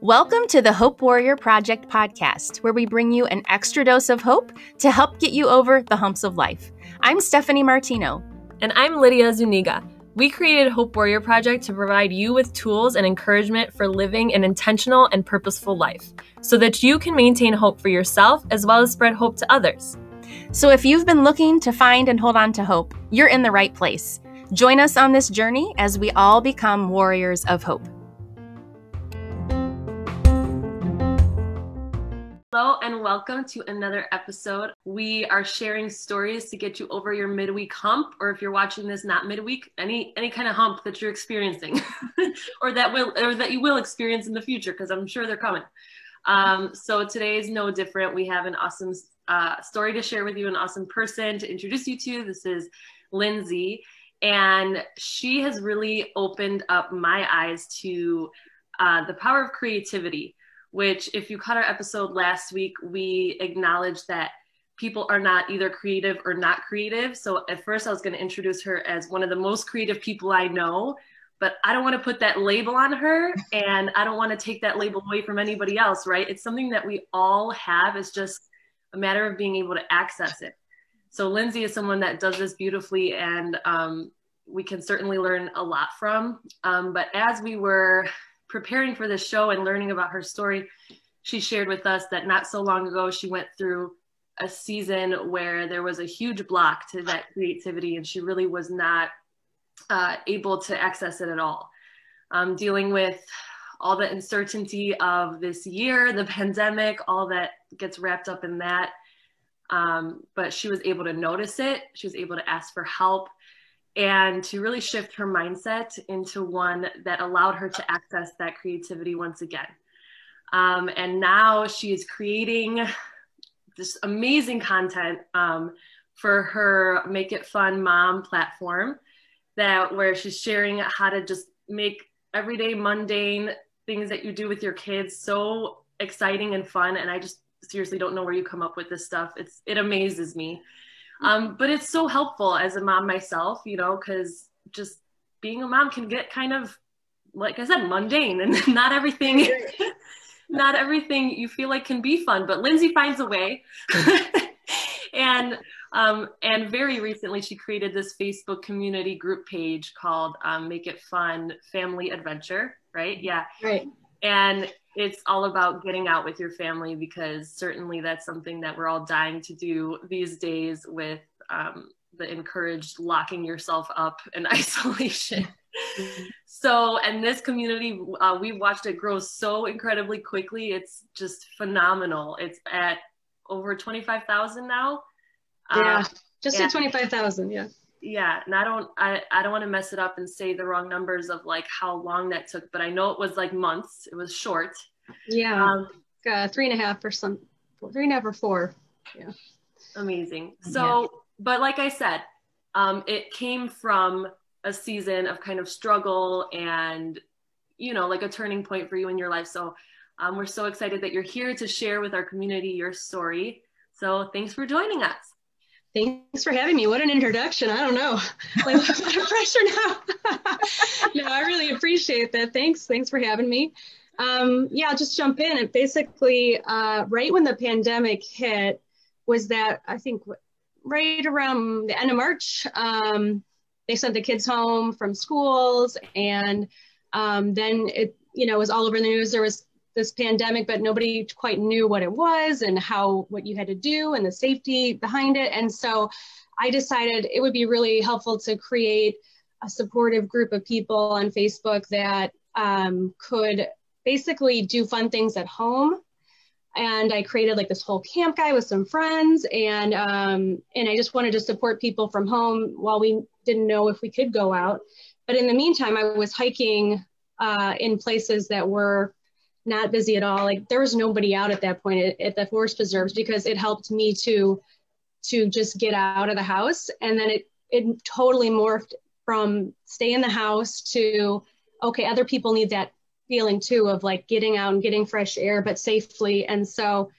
Welcome to the Hope Warrior Project podcast, where we bring you an extra dose of hope to help get you over the humps of life. I'm Stephanie Martino. And I'm Lydia Zuniga. We created Hope Warrior Project to provide you with tools and encouragement for living an intentional and purposeful life so that you can maintain hope for yourself as well as spread hope to others. So if you've been looking to find and hold on to hope, you're in the right place. Join us on this journey as we all become warriors of hope. Hello and welcome to another episode. We are sharing stories to get you over your midweek hump, or if you're watching this not midweek, any any kind of hump that you're experiencing, or that will or that you will experience in the future, because I'm sure they're coming. Um, so today is no different. We have an awesome story to share with you, an awesome person to introduce you to. This is Lindsay, and she has really opened up my eyes to uh, the power of creativity which, if you caught our episode last week, we acknowledged that people are not either creative or not creative. So at first, I was going to introduce her as one of the most creative people I know, but I don't want to put that label on her and I don't want to take that label away from anybody else, right? It's something that we all have. It's just a matter of being able to access it. So Lindsay is someone that does this beautifully and um, we can certainly learn a lot from. Um, but as we were preparing for this show and learning about her story, she shared with us that not so long ago she went through a season where there was a huge block to that creativity and she really was not uh, able to access it at all. Um, dealing with all the uncertainty of this year, the pandemic, all that gets wrapped up in that. Um, but she was able to notice it. She was able to ask for help and to really shift her mindset into one that allowed her to access that creativity once again. Um, and now she is creating this amazing content um, for her Make It Fun Mom platform that where she's sharing how to just make everyday mundane things that you do with your kids so exciting and fun. And I just seriously don't know where you come up with this stuff. It's it amazes me. Um, but it's so helpful as a mom myself, you know, because just being a mom can get kind of, like I said, mundane and not everything, not everything you feel like can be fun. But Lindsay finds a way. and um, and very recently, she created this Facebook community group page called um, "Make It Fun Family Adventure." Right? Yeah. Right. And it's all about getting out with your family because certainly that's something that we're all dying to do these days with um, the encouraged locking yourself up in isolation. so, and this community, uh, we watched it grow so incredibly quickly. It's just phenomenal. It's at over 25,000 now. Yeah, uh, just at 25,000. Yeah yeah and i don't i, I don't want to mess it up and say the wrong numbers of like how long that took but i know it was like months. It was short. Yeah. Um, uh, three and a half or some three and a half or four. Yeah. Amazing. So yeah. but like i said um, it came from a season of kind of struggle and you know like a turning point for you in your life. So um, we're so excited that you're here to share with our community your story. So thanks for joining us Thanks for having me. What an introduction. I don't know. Like, a lot of pressure now. no, I really appreciate that. Thanks. Thanks for having me. Um, yeah, I'll just jump in. And basically, uh, right when the pandemic hit, was that I think right around the end of March, um, they sent the kids home from schools. And um, then it, you know, was all over the news. There was this pandemic, but nobody quite knew what it was and how what you had to do and the safety behind it. And so I decided it would be really helpful to create a supportive group of people on Facebook that um, could basically do fun things at home. And I created like this whole camp guy with some friends, and um, and I just wanted to support people from home while we didn't know if we could go out. But in the meantime, I was hiking uh, in places that were not busy at all. Like there was nobody out at that point at, at, the forest preserves because it helped me to to just get out of the house. And then it it totally morphed from stay in the house to okay, other people need that feeling too of like getting out and getting fresh air, but safely. And so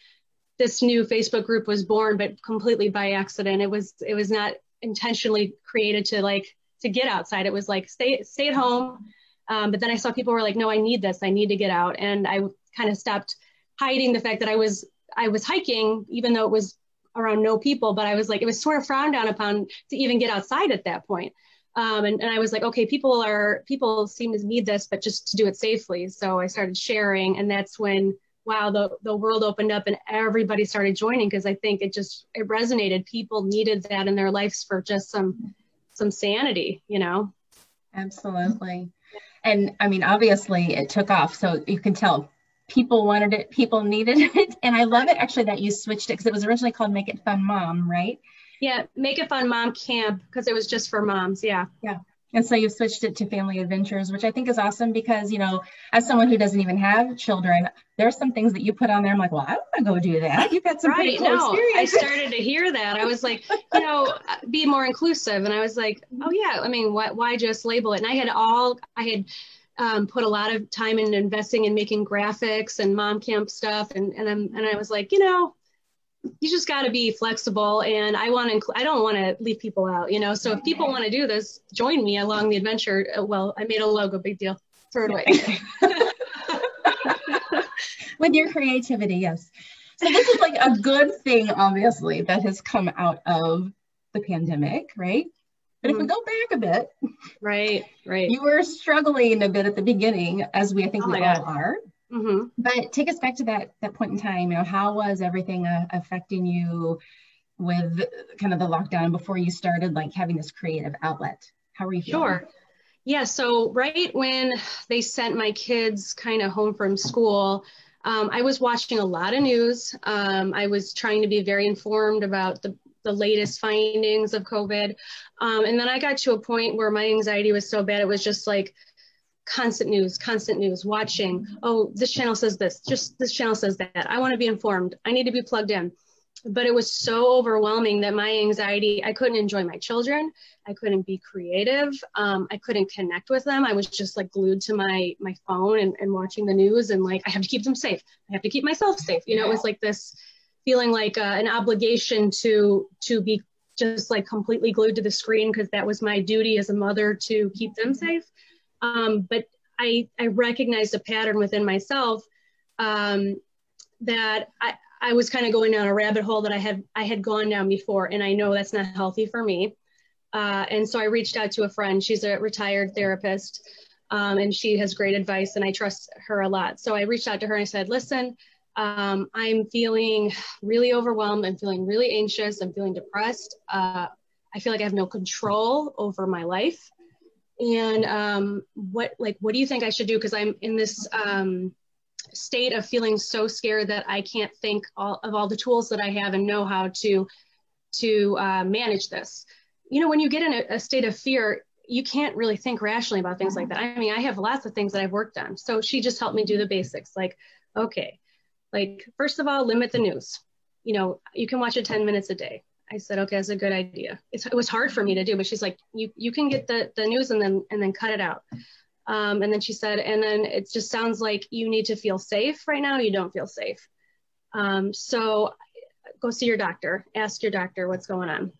this new Facebook group was born, but completely by accident. It was it was not intentionally created to like to get outside. It was like stay stay at home. Um, but then I saw people were like, no, I need this. I need to get out, and I kind of stopped hiding the fact that I was I was hiking, even though it was around no people. But I was like, it was sort of frowned down upon to even get outside at that point. Um, and, and I was like, okay, people are people seem to need this, but just to do it safely. So I started sharing, and that's when wow, the the world opened up and everybody started joining because I think it just it resonated. People needed that in their lives for just some some sanity, you know. Absolutely. And I mean, obviously it took off. So you can tell people wanted it, people needed it. And I love it actually that you switched it because it was originally called Make It Fun Mom, right? Yeah, Make It Fun Mom Camp because it was just for moms. Yeah. Yeah. And so you've switched it to family adventures, which I think is awesome because, you know, as someone who doesn't even have children, there's some things that you put on there. I'm like, well, I want to go do that. You've got some right. Cool no, I started to hear that. I was like, you know, be more inclusive. And I was like, oh yeah, I mean, why, why just label it? And I had all, I had um, put a lot of time in investing in making graphics and mom camp stuff. And, and, I'm, and I was like, you know, you just got to be flexible and i want to i don't want to leave people out you know? So if people want to do this join me along the adventure. Uh, well i made a logo big deal. Throw it away. With your creativity yes. So this is like a good thing obviously that has come out of the pandemic right? But if we mm-hmm. go back a bit right right. you were struggling a bit at the beginning as we i think oh we all God. are Mm-hmm. But take us back to that that point in time. You know, how was everything uh, affecting you with kind of the lockdown before you started like having this creative outlet? How were you feeling? Sure. Yeah. So right when they sent my kids kind of home from school, um, I was watching a lot of news. Um, I was trying to be very informed about the the latest findings of COVID. Um, and then I got to a point where my anxiety was so bad, it was just like, constant news, constant news, watching, oh, this channel says this, just this channel says that. I want to be informed. I need to be plugged in. But it was so overwhelming that my anxiety, I couldn't enjoy my children. I couldn't be creative. Um, I couldn't connect with them. I was just like glued to my my phone and, and watching the news and like, I have to keep them safe. I have to keep myself safe. You know, it was like this feeling like uh, an obligation to to be just like completely glued to the screen because that was my duty as a mother to keep them safe. Um, but I, I recognized a pattern within myself um, that I, I was kind of going down a rabbit hole that I had I had gone down before, and I know that's not healthy for me. Uh, and so I reached out to a friend. She's a retired therapist, um, and she has great advice, and I trust her a lot. So I reached out to her and I said, "Listen, um, I'm feeling really overwhelmed. I'm feeling really anxious. I'm feeling depressed. Uh, I feel like I have no control over my life and um, what like what do you think I should do? Because I'm in this um, state of feeling so scared that I can't think all, of all the tools that I have and know how to to uh, manage this. You know, when you get in a, a state of fear, you can't really think rationally about things like that. I mean, I have lots of things that I've worked on. So she just helped me do the basics. Like, okay, like first of all, limit the news. You know, you can watch it 10 minutes a day. I said, okay, that's a good idea. It's, it was hard for me to do, but she's like, you you can get the the news and then and then cut it out. Um, and then she said, and then it just sounds like you need to feel safe right now. You don't feel safe. Um, so go see your doctor. Ask your doctor what's going on.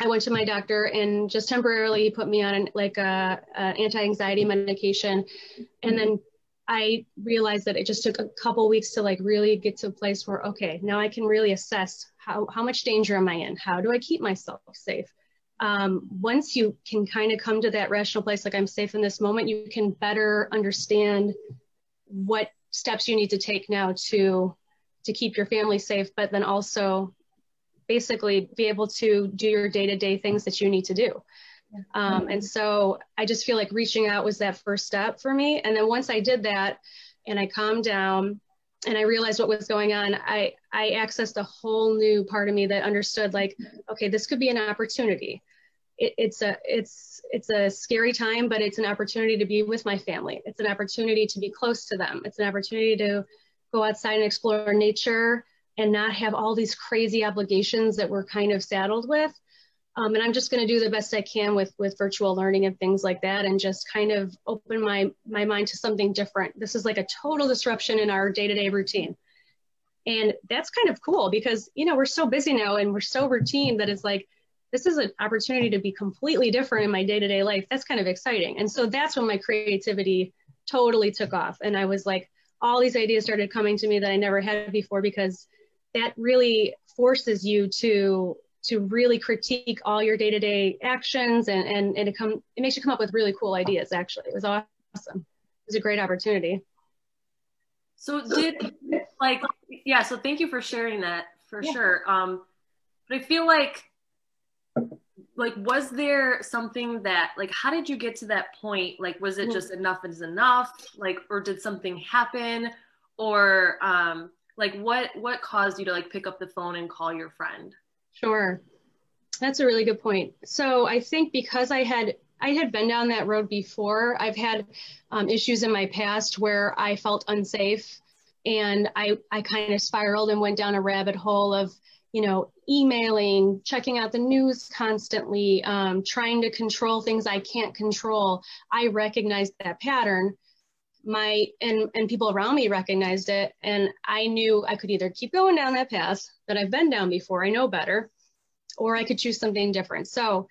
I went to my doctor and just temporarily put me on like a, a anti-anxiety medication, and then I realized that it just took a couple weeks to like really get to a place where okay, now I can really assess how how much danger am I in? How do I keep myself safe? Um, once you can kind of come to that rational place, like I'm safe in this moment, you can better understand what steps you need to take now to to keep your family safe, but then also basically be able to do your day to day things that you need to do. Um, and so I just feel like reaching out was that first step for me. And then once I did that and I calmed down and I realized what was going on, I, I accessed a whole new part of me that understood like, okay, this could be an opportunity. It, it's a it's it's a scary time, but it's an opportunity to be with my family. It's an opportunity to be close to them. It's an opportunity to go outside and explore nature and not have all these crazy obligations that we're kind of saddled with. Um, and I'm just going to do the best I can with with virtual learning and things like that, and just kind of open my my mind to something different. This is like a total disruption in our day to day routine, and that's kind of cool because you know we're so busy now and we're so routine that it's like this is an opportunity to be completely different in my day-to-day life. That's kind of exciting. And so that's when my creativity totally took off. And i was like all these ideas started coming to me that i never had before because that really forces you to to really critique all your day-to-day actions and and, and it come it makes you come up with really cool ideas actually. It was awesome. It was a great opportunity. So did like yeah so thank you for sharing that for yeah. sure. Um but i feel like like was there something that like how did you get to that point? Like was it just enough is enough? Like or did something happen? Or um like what what caused you to like pick up the phone and call your friend sure that's a really good point so i think because i had i had been down that road before i've had um, issues in my past where i felt unsafe and i i kind of spiraled and went down a rabbit hole of you know, emailing, checking out the news constantly, um, trying to control things I can't control. I recognized that pattern. My and and people around me recognized it, and I knew I could either keep going down that path that I've been down before, I know better, or I could choose something different. So,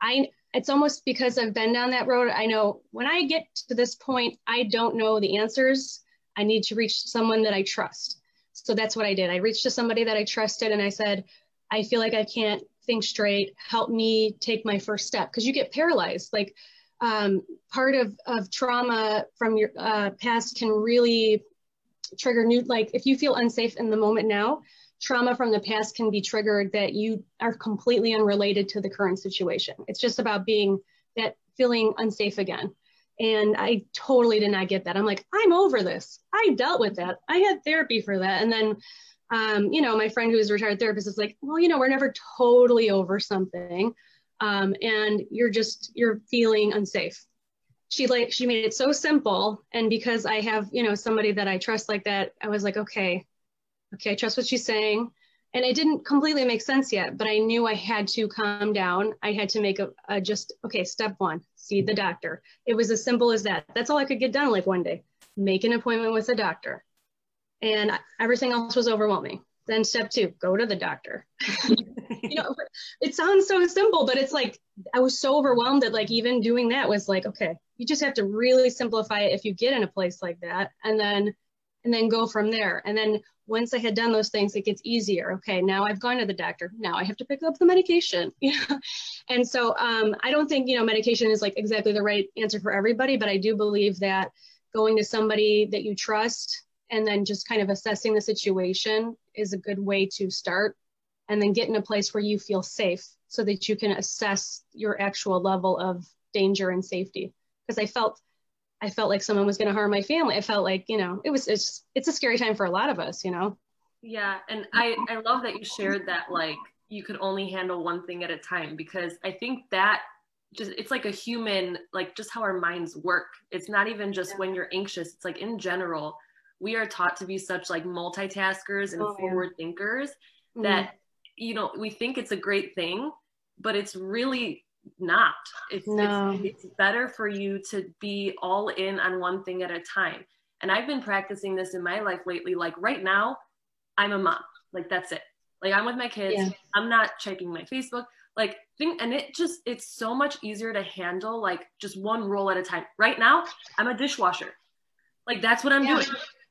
I it's almost because I've been down that road. I know when I get to this point, I don't know the answers. I need to reach someone that I trust. So that's what I did. I reached to somebody that I trusted and I said, I feel like I can't think straight. Help me take my first step because you get paralyzed. Like um, part of, of trauma from your uh, past can really trigger new, like if you feel unsafe in the moment now, trauma from the past can be triggered that you are completely unrelated to the current situation. It's just about being that feeling unsafe again. And I totally did not get that. I'm like, I'm over this. I dealt with that. I had therapy for that. And then, um, you know, my friend who is a retired therapist is like, well, you know, we're never totally over something. Um, and you're just, you're feeling unsafe. She like, she made it so simple. And because I have, you know, somebody that I trust like that, I was like, okay, okay, I trust what she's saying. And it didn't completely make sense yet but i knew i had to calm down. I had to make a, a, just okay step one see the doctor. It was as simple as that. That's all i could get done like one day. Make an appointment with a doctor. And everything else was overwhelming. Then step two go to the doctor you know it sounds so simple but it's like i was so overwhelmed that like even doing that was like okay you just have to really simplify it if you get in a place like that and then and then go from there. And then once I had done those things, it gets easier. Okay, now I've gone to the doctor. Now I have to pick up the medication. Yeah. And so um, I don't think you know medication is like exactly the right answer for everybody, but I do believe that going to somebody that you trust and then just kind of assessing the situation is a good way to start and then get in a place where you feel safe so that you can assess your actual level of danger and safety because i felt I felt like someone was going to harm my family. I felt like, you know, it was, it's, it's a scary time for a lot of us, you know? Yeah. And I, I love that you shared that, like, you could only handle one thing at a time because I think that just, it's like a human, like just how our minds work. It's not even just yeah. when you're anxious. It's like in general, we are taught to be such like multitaskers and oh, forward yeah. thinkers mm-hmm. that, you know, we think it's a great thing, but it's really not. It's, no. it's, it's better for you to be all in on one thing at a time. And I've been practicing this in my life lately. Like right now, I'm a mom. Like that's it. Like I'm with my kids. Yeah. I'm not checking my Facebook. Like thing, and it just it's so much easier to handle like just one role at a time. Right now, I'm a dishwasher. Like that's what I'm yeah. doing.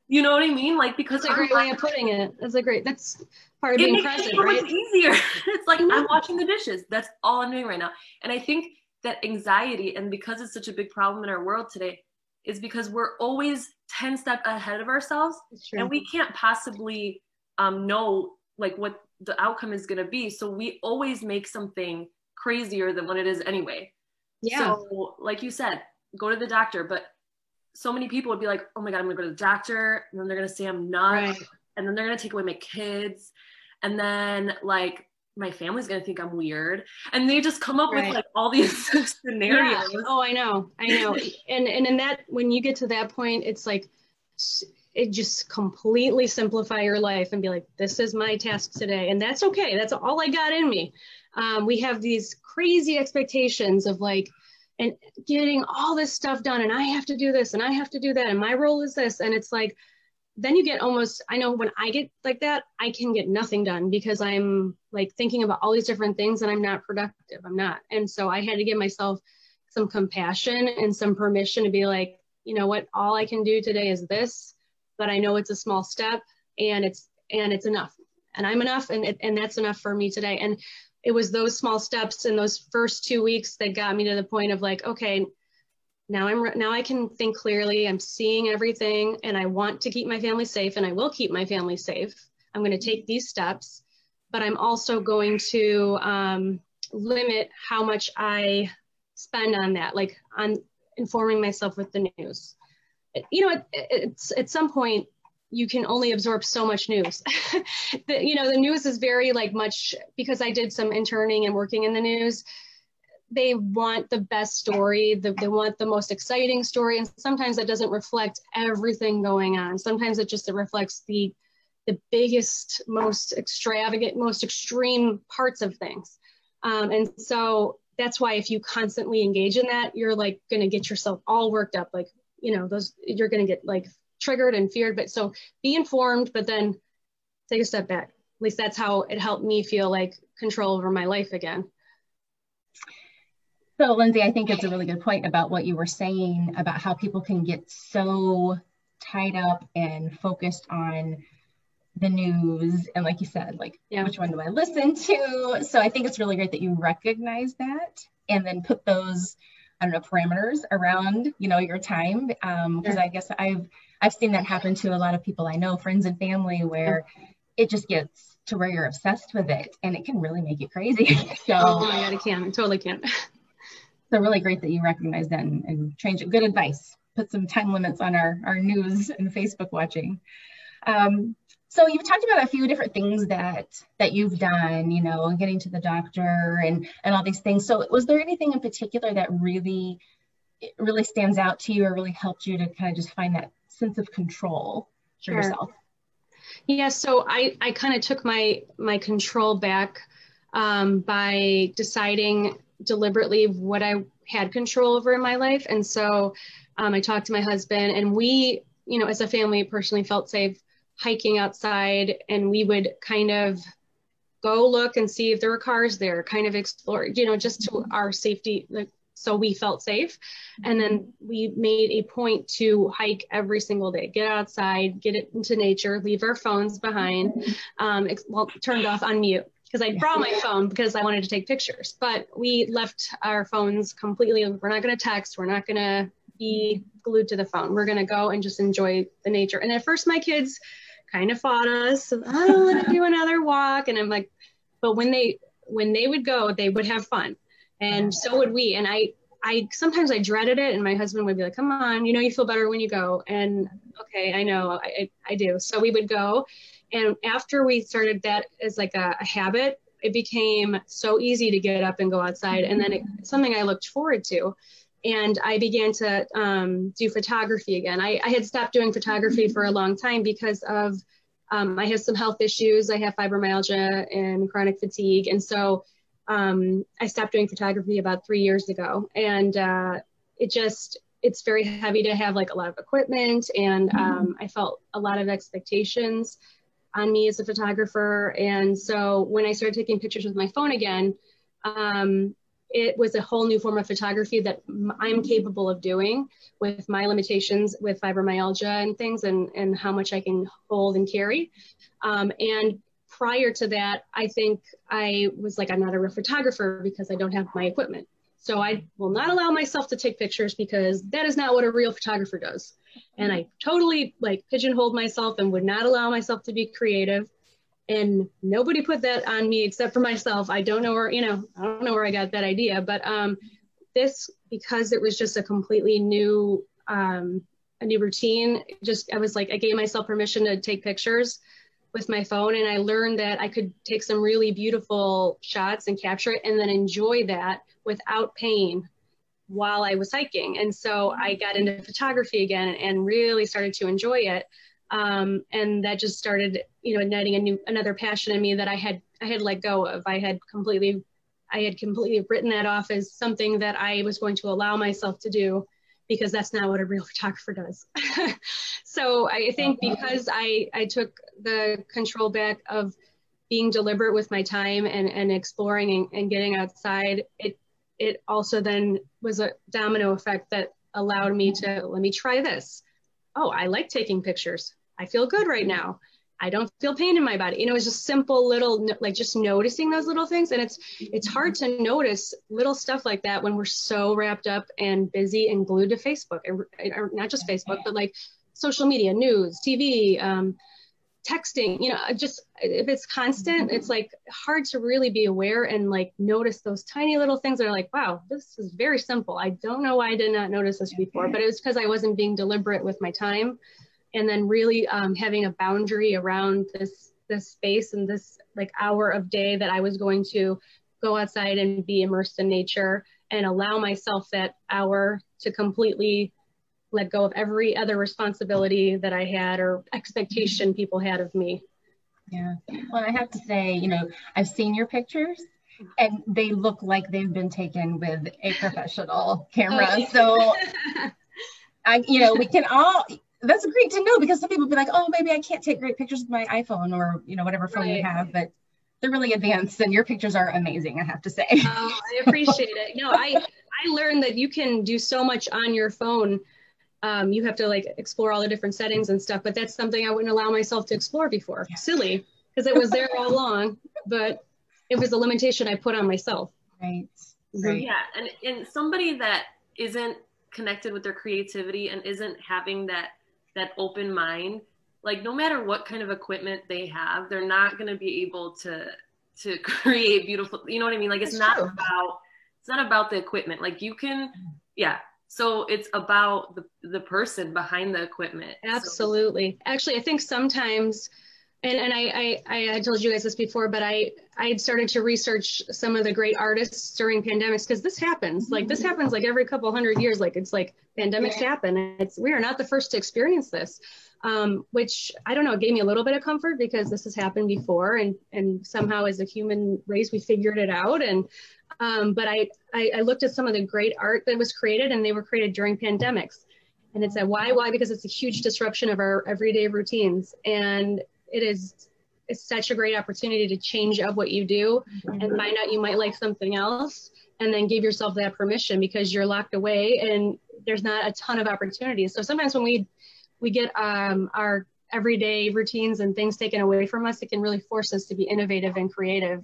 You know what I mean? Like because that's a great way of putting it. That's a great. That's part of being present, so right? easier. it's like I'm washing the dishes. That's all I'm doing right now. And I think that anxiety, and because it's such a big problem in our world today, is because we're always 10 steps ahead of ourselves and we can't possibly um, know like what the outcome is going to be so we always make something crazier than what it is anyway yeah so like you said go to the doctor but so many people would be like, oh my God, I'm gonna go to the doctor. And then they're gonna say I'm nuts. Right. And then they're gonna take away my kids. And then like my family's gonna think I'm weird. And they just come up right. with like all these scenarios. Yeah. Oh, I know. I know. and and in that when you get to that point, it's like it just completely simplify your life and be like, this is my task today. And that's okay. That's all I got in me. Um, we have these crazy expectations of like, and getting all this stuff done and i have to do this and i have to do that and my role is this and it's like then you get almost i know when i get like that i can get nothing done because i'm like thinking about all these different things and i'm not productive i'm not. And so i had to give myself some compassion and some permission to be like you know what all i can do today is this but i know it's a small step and it's and it's enough. And i'm enough and and that's enough for me today. And it was those small steps in those first two weeks that got me to the point of like okay now i'm now i can think clearly. I'm seeing everything and i want to keep my family safe and i will keep my family safe. I'm going to take these steps but i'm also going to um, limit how much i spend on that like on informing myself with the news. You know it's at some point you can only absorb so much news. the, you know, the news is very like much because I did some interning and working in the news. They want the best story. The, they want the most exciting story, and sometimes that doesn't reflect everything going on. Sometimes it just it reflects the the biggest, most extravagant, most extreme parts of things. Um, and so that's why if you constantly engage in that, you're like going to get yourself all worked up. Like, you know, those, you're going to get like triggered and feared. But so be informed, but then take a step back. At least that's how it helped me feel like control over my life again. So, Lindsay, I think it's a really good point about what you were saying about how people can get so tied up and focused on the news and like you said like yeah. which one do i listen to so i think it's really great that you recognize that and then put those i don't know parameters around you know your time because um, sure. i guess i've I've seen that happen to a lot of people I know, friends and family, where it just gets to where you're obsessed with it and it can really make you crazy. so, oh my God, it can. It totally can. so really great that you recognize that and, and change it. Good advice. Put some time limits on our, our news and Facebook watching. Um, so you've talked about a few different things that that you've done, you know, getting to the doctor and and all these things. So was there anything in particular that really really stands out to you or really helped you to kind of just find that sense of control for yourself? Yeah, so I, I kind of took my my control back um, by deciding deliberately what I had control over in my life. And so um, I talked to my husband, and we, you know, as a family, personally felt safe hiking outside, and we would kind of go look and see if there were cars there, kind of explore, you know, just to our safety, like so we felt safe and then we made a point to hike every single day get outside get it into nature leave our phones behind um, well turned off on mute because I brought my phone because I wanted to take pictures. But we left our phones completely. We're not going to text. We're not going to be glued to the phone. We're going to go and just enjoy the nature. And at first, my kids kind of fought us. I don't want to do another walk. And I'm like, but when they when they would go, they would have fun and so would we. And i i sometimes i dreaded it and my husband would be like come on you know you feel better when you go. And okay i know i i do. So we would go. And after we started that as like a, a habit it became so easy to get up and go outside. And then it, something i looked forward to and i began to um, do photography again. I, I had stopped doing photography for a long time because of um, i have some health issues. I have fibromyalgia and chronic fatigue. And so um, I stopped doing photography about three years ago, and uh, it just it's very heavy to have like a lot of equipment, and mm-hmm. um, I felt a lot of expectations on me as a photographer. And so when I started taking pictures with my phone again, um, it was a whole new form of photography that I'm capable of doing with my limitations with fibromyalgia and things and, and how much I can hold and carry. Um, and prior to that, I think I was like, I'm not a real photographer because I don't have my equipment. So I will not allow myself to take pictures because that is not what a real photographer does. And I totally like pigeonholed myself and would not allow myself to be creative. And nobody put that on me except for myself. I don't know where, you know, I don't know where I got that idea, but um, this, because it was just a completely new, um, a new routine, just, I was like, I gave myself permission to take pictures with my phone and I learned that I could take some really beautiful shots and capture it and then enjoy that without pain while I was hiking. And so I got into photography again and really started to enjoy it. Um, and that just started, you know, igniting a new another passion in me that I had I had let go of. I had completely I had completely written that off as something that I was going to allow myself to do because that's not what a real photographer does. so I think because I, I took the control back of being deliberate with my time and, and exploring and, and getting outside, it, it also then was a domino effect that allowed me to let me try this. Oh, I like taking pictures. I feel good right now. I don't feel pain in my body. You know, it's just simple little, like just noticing those little things. And it's, it's hard to notice little stuff like that when we're so wrapped up and busy and glued to Facebook or, or not just Facebook, but like social media, news, TV, um, texting, you know, just if it's constant, it's like hard to really be aware and like notice those tiny little things that are like, wow, this is very simple. I don't know why I did not notice this before, but it was because I wasn't being deliberate with my time and then really um, having a boundary around this this space and this like hour of day that I was going to go outside and be immersed in nature and allow myself that hour to completely let go of every other responsibility that I had or expectation people had of me. Yeah. Well, I have to say, you know, I've seen your pictures and they look like they've been taken with a professional camera. Oh, so I, you know, we can all, that's great to know because some people be like, oh, maybe I can't take great pictures with my iPhone or you know whatever phone right. you have, but they're really advanced and your pictures are amazing. I have to say. Oh, I appreciate it. No, I I learned that you can do so much on your phone. Um, you have to like explore all the different settings and stuff, but that's something I wouldn't allow myself to explore before. Yeah. Silly, because it was there all along, but it was a limitation I put on myself. Right. Right. Yeah, and and somebody that isn't connected with their creativity and isn't having that that open mind like no matter what kind of equipment they have they're not going to be able to to create beautiful you know what i mean? Like it's not true. about it's not about the equipment. Like you can mm-hmm. yeah. So it's about the the person behind the equipment. Absolutely. So. actually i think sometimes and, and I, I, I told you guys this before, but I, I had started to research some of the great artists during pandemics because this happens. Like this happens like every couple hundred years. Like it's like pandemics yeah. happen. It's we are not the first to experience this, um, which I don't know gave me a little bit of comfort because this has happened before, and and somehow as a human race we figured it out. And um, but I, I I looked at some of the great art that was created, and they were created during pandemics. And it's a why? Why? Because it's a huge disruption of our everyday routines. And it is it's such a great opportunity to change up what you do. And find out you might like something else and then give yourself that permission because you're locked away and there's not a ton of opportunities. So sometimes when we we get um, our everyday routines and things taken away from us it can really force us to be innovative and creative.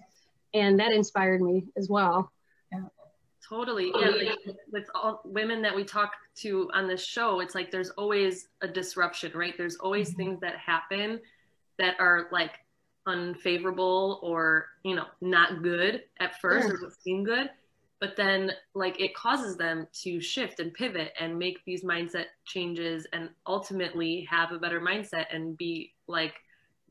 And that inspired me as well. Yeah. totally. Yeah like with all women that we talk to on this show it's like there's always a disruption right? There's always mm-hmm. things that happen that are like unfavorable or you know not good at first or don't seem good but then like it causes them to shift and pivot and make these mindset changes and ultimately have a better mindset and be like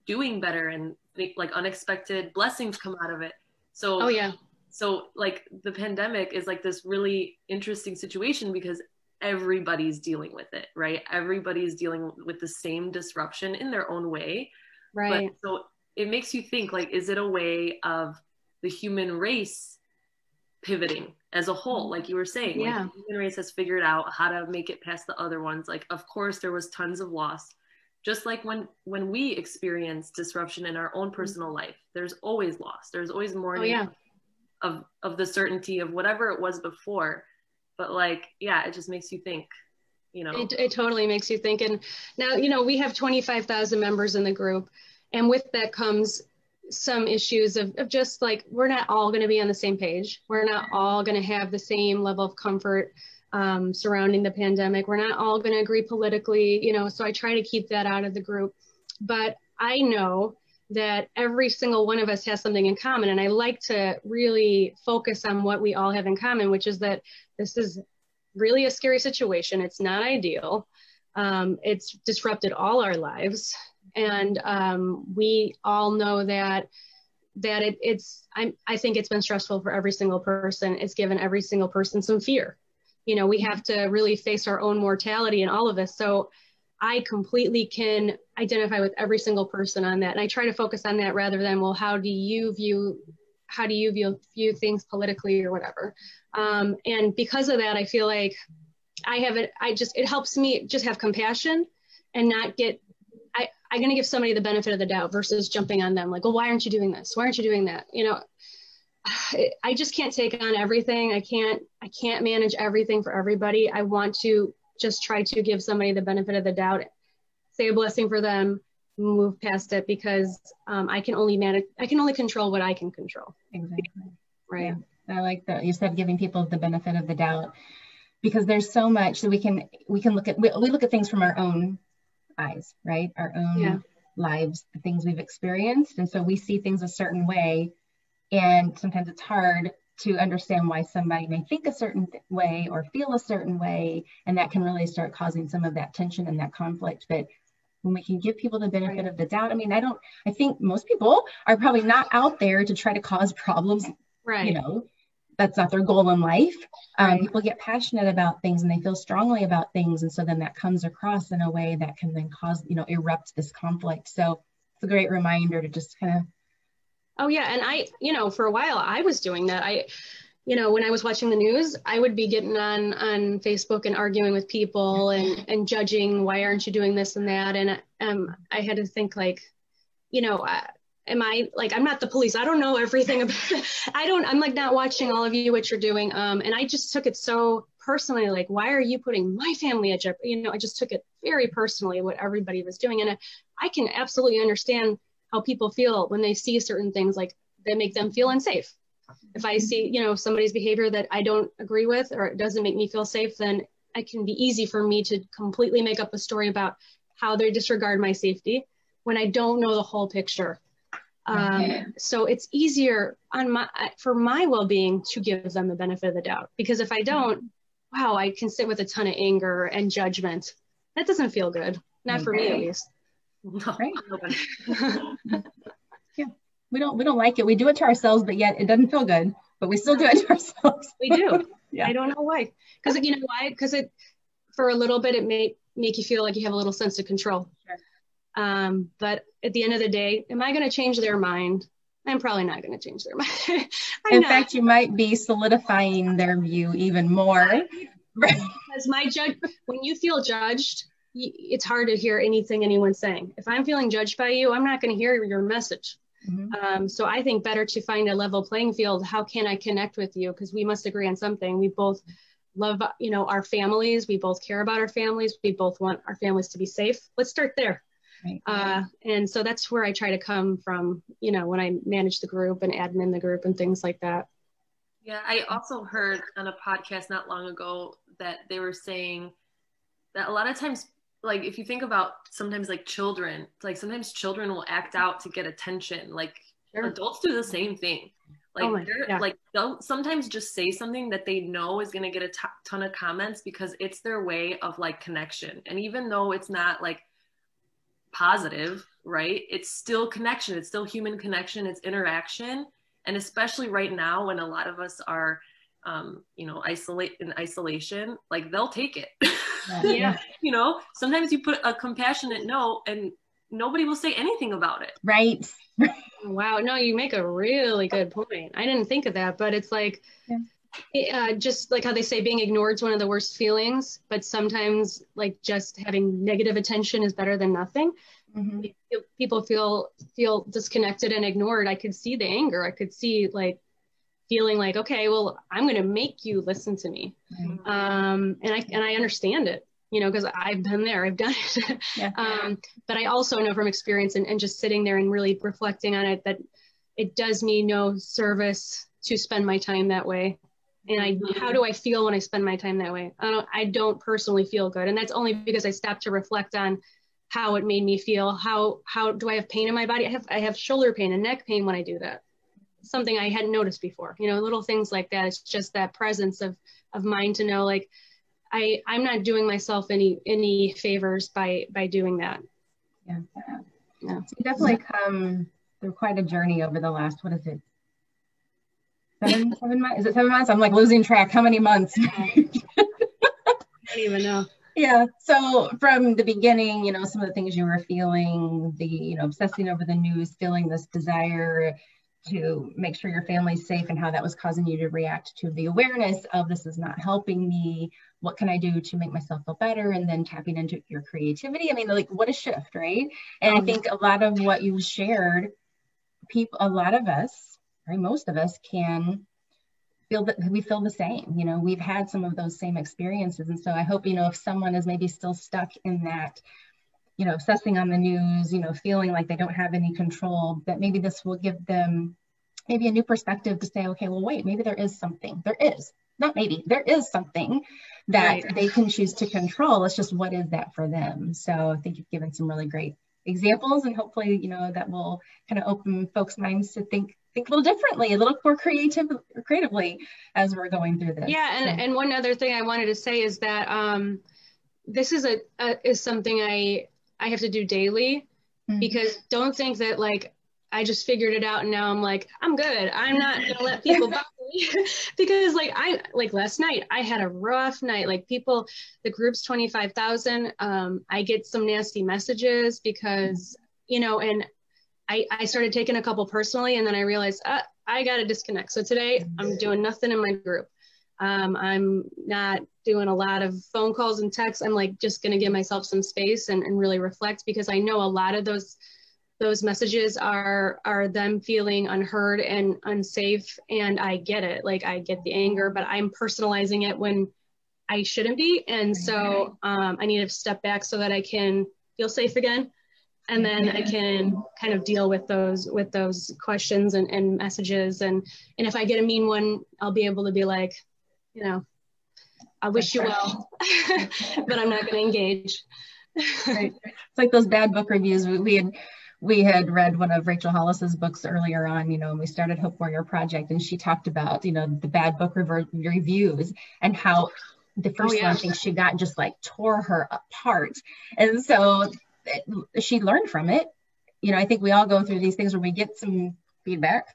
doing better and like unexpected blessings come out of it. So oh yeah. so like the pandemic is like this really interesting situation because everybody's dealing with it right? Everybody's dealing with the same disruption in their own way Right. But, so it makes you think like, is it a way of the human race pivoting as a whole? Mm-hmm. Like you were saying, yeah. like the human race has figured out how to make it past the other ones. Like, of course, there was tons of loss. Just like when when we experience disruption in our own mm-hmm. personal life, there's always loss. There's always oh, mourning oh, yeah. of of the certainty of whatever it was before. But like, yeah, it just makes you think you know? It, it totally makes you think. And now you know we have 25000 members in the group. And with that comes some issues of, of just like we're not all going to be on the same page. We're not all going to have the same level of comfort um, surrounding the pandemic. We're not all going to agree politically you know so i try to keep that out of the group. But i know that every single one of us has something in common. And i like to really focus on what we all have in common which is that this is really a scary situation. It's not ideal. Um, it's disrupted all our lives, and um, we all know that that it, it's. i I think it's been stressful for every single person. It's given every single person some fear. You know, we have to really face our own mortality and all of this. So I completely can identify with every single person on that. And I try to focus on that rather than, well, how do you view how do you view, view things politically or whatever? Um, and because of that, I feel like I have it. I just it helps me just have compassion and not get. I I'm gonna give somebody the benefit of the doubt versus jumping on them like, well, why aren't you doing this? Why aren't you doing that? You know, I just can't take on everything. I can't I can't manage everything for everybody. I want to just try to give somebody the benefit of the doubt, say a blessing for them, move past it because um, I can only manage. I can only control what I can control. Exactly. Right. Yeah. I like that you said giving people the benefit of the doubt because there's so much that we can we can look at we, we look at things from our own eyes right our own yeah. lives the things we've experienced and so we see things a certain way and sometimes it's hard to understand why somebody may think a certain th- way or feel a certain way and that can really start causing some of that tension and that conflict but when we can give people the benefit right. of the doubt i mean i don't i think most people are probably not out there to try to cause problems right you know that's not their goal in life. Um, right. People get passionate about things and they feel strongly about things, and so then that comes across in a way that can then cause, you know, erupt this conflict. So it's a great reminder to just kind of. Oh yeah, and I, you know, for a while I was doing that. I, you know, when I was watching the news, I would be getting on on Facebook and arguing with people and and judging why aren't you doing this and that, and um, I had to think like, you know, am I like I'm not the police. I don't know everything about. I don't I'm like not watching all of you what you're doing. Um and I just took it so personally like why are you putting my family at jeopardy? You know, I just took it very personally what everybody was doing and I, I can absolutely understand how people feel when they see certain things like that make them feel unsafe. If I see, you know, somebody's behavior that I don't agree with or it doesn't make me feel safe, then it can be easy for me to completely make up a story about how they disregard my safety when I don't know the whole picture um, so it's easier on my for my well-being to give them the benefit of the doubt because if I don't, wow, I can sit with a ton of anger and judgment. That doesn't feel good, not okay. for me at least. Right. we don't we don't like it. We do it to ourselves, but yet it doesn't feel good. But we still do it to ourselves. we do. yeah. I don't know why. Because you know why? Because it for a little bit it may make you feel like you have a little sense of control. Sure. Um, but at the end of the day, am I going to change their mind? I'm probably not going to change their mind. In not. fact, you might be solidifying their view even more. because my judge, when you feel judged, it's hard to hear anything anyone's saying. If I'm feeling judged by you, I'm not going to hear your message. Mm-hmm. Um, so I think better to find a level playing field. How can I connect with you? Because we must agree on something. We both love, you know, our families. We both care about our families. We both want our families to be safe. Let's start there. Right. Uh, and so that's where I try to come from, you know, when I manage the group and admin the group and things like that. Yeah, I also heard on a podcast not long ago that they were saying that a lot of times, like if you think about sometimes like children, like sometimes children will act out to get attention. Like sure. adults do the same thing. Like oh my, yeah. like they'll sometimes just say something that they know is gonna get a t- ton of comments because it's their way of like connection. And even though it's not like positive, right? It's still connection, it's still human connection, it's interaction. And especially right now when a lot of us are um, you know, isolate in isolation, like they'll take it. yeah. you know, sometimes you put a compassionate note and nobody will say anything about it. Right. wow. No, you make a really good point. I didn't think of that, but it's like, yeah uh, just like how they say being ignored is one of the worst feelings but sometimes like just having negative attention is better than nothing mm-hmm. people feel feel disconnected and ignored i could see the anger i could see like feeling like okay well i'm going to make you listen to me mm-hmm. um, and i and i understand it you know because i've been there i've done it yeah. um, but i also know from experience and, and just sitting there and really reflecting on it that it does me no service to spend my time that way and I how do I feel when I spend my time that way? I don't I don't personally feel good, and that's only because I stopped to reflect on how it made me feel. How how do I have pain in my body? I have I have shoulder pain and neck pain when I do that. Something I hadn't noticed before. You know, little things like that. It's just that presence of of mind to know like I I'm not doing myself any any favors by by doing that. Yeah. Yeah. So you definitely come through quite a journey over the last what is it seven, seven months. Is it seven months? I'm like losing track. How many months? I don't even know. Yeah. So from the beginning, you know, some of the things you were feeling, the, you know, obsessing over the news, feeling this desire to make sure your family's safe and how that was causing you to react to the awareness of this is not helping me. What can i do to make myself feel better? And then tapping into your creativity. I mean like what a shift right? And i um, think a lot of what you shared people a lot of us right most of us can feel that we feel the same you know? We've had some of those same experiences. And so i hope you know if someone is maybe still stuck in that you know, obsessing on the news, you know, feeling like they don't have any control, that maybe this will give them maybe a new perspective to say, okay, well, wait, maybe there is something. There is, not maybe, there is something that right. they can choose to control. It's just what is that for them? So I think you've given some really great examples and hopefully, you know, that will kind of open folks' minds to think think a little differently, a little more creative creatively as we're going through this. Yeah, and, so. and one other thing I wanted to say is that um, this is a, a is something I I have to do daily mm-hmm. because don't think that like I just figured it out and now I'm like, I'm good. I'm not gonna let people bother me. because like I like last night I had a rough night. Like people, the group's 25,000. Um, I get some nasty messages because, you know, and I, I started taking a couple personally and then I realized uh, I gotta disconnect. So today I'm doing nothing in my group. Um, I'm not doing a lot of phone calls and texts. I'm like just going to give myself some space and, and really reflect because I know a lot of those those messages are are them feeling unheard and unsafe and I get it. Like I get the anger, but I'm personalizing it when I shouldn't be. And so um, I need to step back so that I can feel safe again. And then I can kind of deal with those with those questions and, and messages. And and if I get a mean one, I'll be able to be like, you know, I wish you well, but I'm not going to engage. right. It's like those bad book reviews. We, we had we had read one of Rachel Hollis's books earlier on, you know, and we started Hope Warrior Project, and she talked about, you know, the bad book rever- reviews and how the first oh, yeah. one thing she got just like tore her apart. And so it, she learned from it. You know, I think we all go through these things where we get some feedback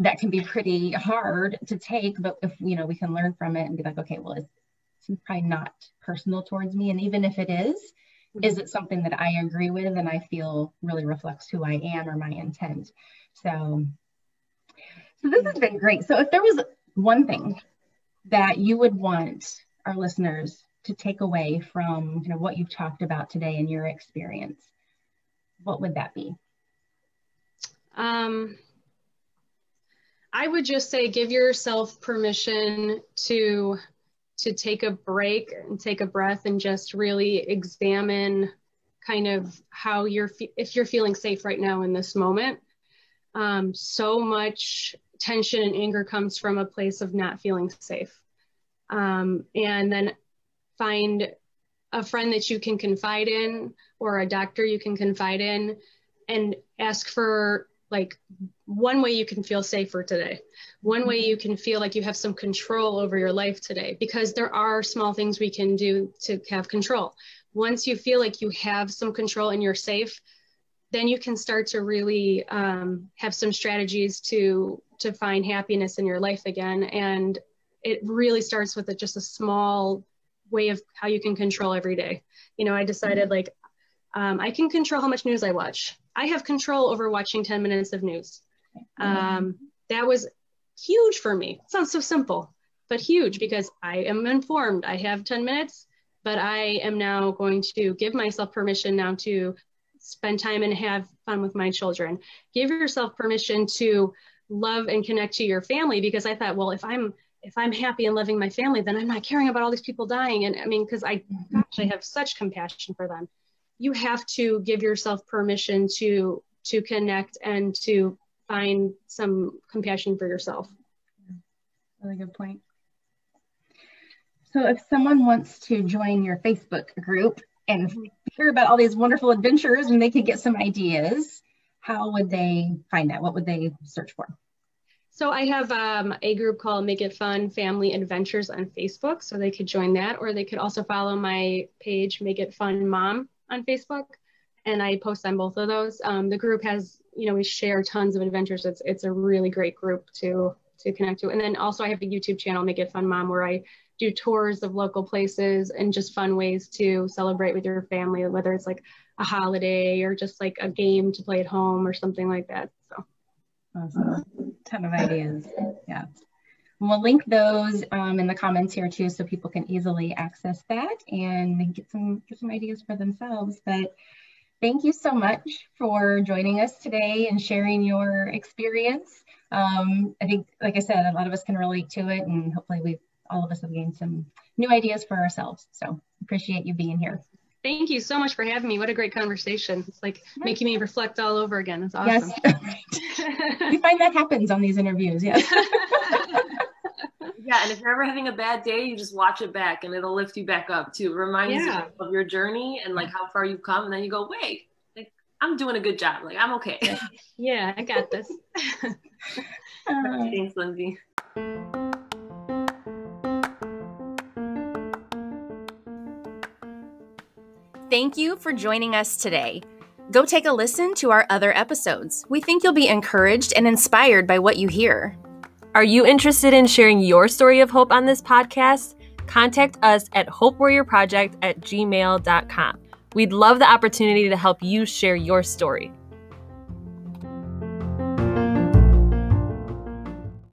that can be pretty hard to take, but if, you know, we can learn from it and be like, okay, well, it's probably not personal towards me. And even if it is, mm-hmm. is it something that I agree with and I feel really reflects who I am or my intent? So, so this has been great. So if there was one thing that you would want our listeners to take away from you know what you've talked about today in your experience, what would that be? Um, I would just say give yourself permission to to take a break and take a breath and just really examine kind of how you're if you're feeling safe right now in this moment. Um, so much tension and anger comes from a place of not feeling safe. Um, and then find a friend that you can confide in or a doctor you can confide in and ask for like one way you can feel safer today. One way you can feel like you have some control over your life today because there are small things we can do to have control. Once you feel like you have some control and you're safe then you can start to really um, have some strategies to to find happiness in your life again. And it really starts with a, just a small way of how you can control every day. You know i decided like um, i can control how much news i watch i have control over watching 10 minutes of news um, that was huge for me. It sounds so simple, but huge because I am informed. I have 10 minutes, but I am now going to give myself permission now to spend time and have fun with my children. Give yourself permission to love and connect to your family because I thought, well, if I'm if I'm happy and loving my family, then I'm not caring about all these people dying. And I mean, because I gosh, I have such compassion for them. You have to give yourself permission to to connect and to find some compassion for yourself. Really good point. So if someone wants to join your Facebook group and hear about all these wonderful adventures and they could get some ideas, how would they find that? What would they search for? So I have um, a group called Make It Fun Family Adventures on Facebook, so they could join that, or they could also follow my page Make It Fun Mom on Facebook, and I post on both of those. Um, the group has you know, we share tons of adventures. It's it's a really great group to to connect to. And then also I have a YouTube channel, Make It Fun Mom, where I do tours of local places and just fun ways to celebrate with your family, whether it's like a holiday or just like a game to play at home or something like that. So Awesome. Ton of ideas. Yeah. We'll link those um, in the comments here too, so people can easily access that and get some get some ideas for themselves. But thank you so much for joining us today and sharing your experience. Um, I think, like I said, a lot of us can relate to it, and hopefully, we all of us have gained some new ideas for ourselves. So appreciate you being here. Thank you so much for having me. What a great conversation. It's like making me reflect all over again. It's awesome. Yes. we find that happens on these interviews. Yes. yeah, and if you're ever having a bad day, you just watch it back and it'll lift you back up too. Remind yeah. you of your journey and like how far you've come. And then you go, wait, like, I'm doing a good job. Like I'm okay. Yeah, I got this. Thanks, Lindsay. Thank you for joining us today. Go take a listen to our other episodes. We think you'll be encouraged and inspired by what you hear. Are you interested in sharing your story of hope on this podcast? Contact us at hopewarriorproject at gmail.com. We'd love the opportunity to help you share your story.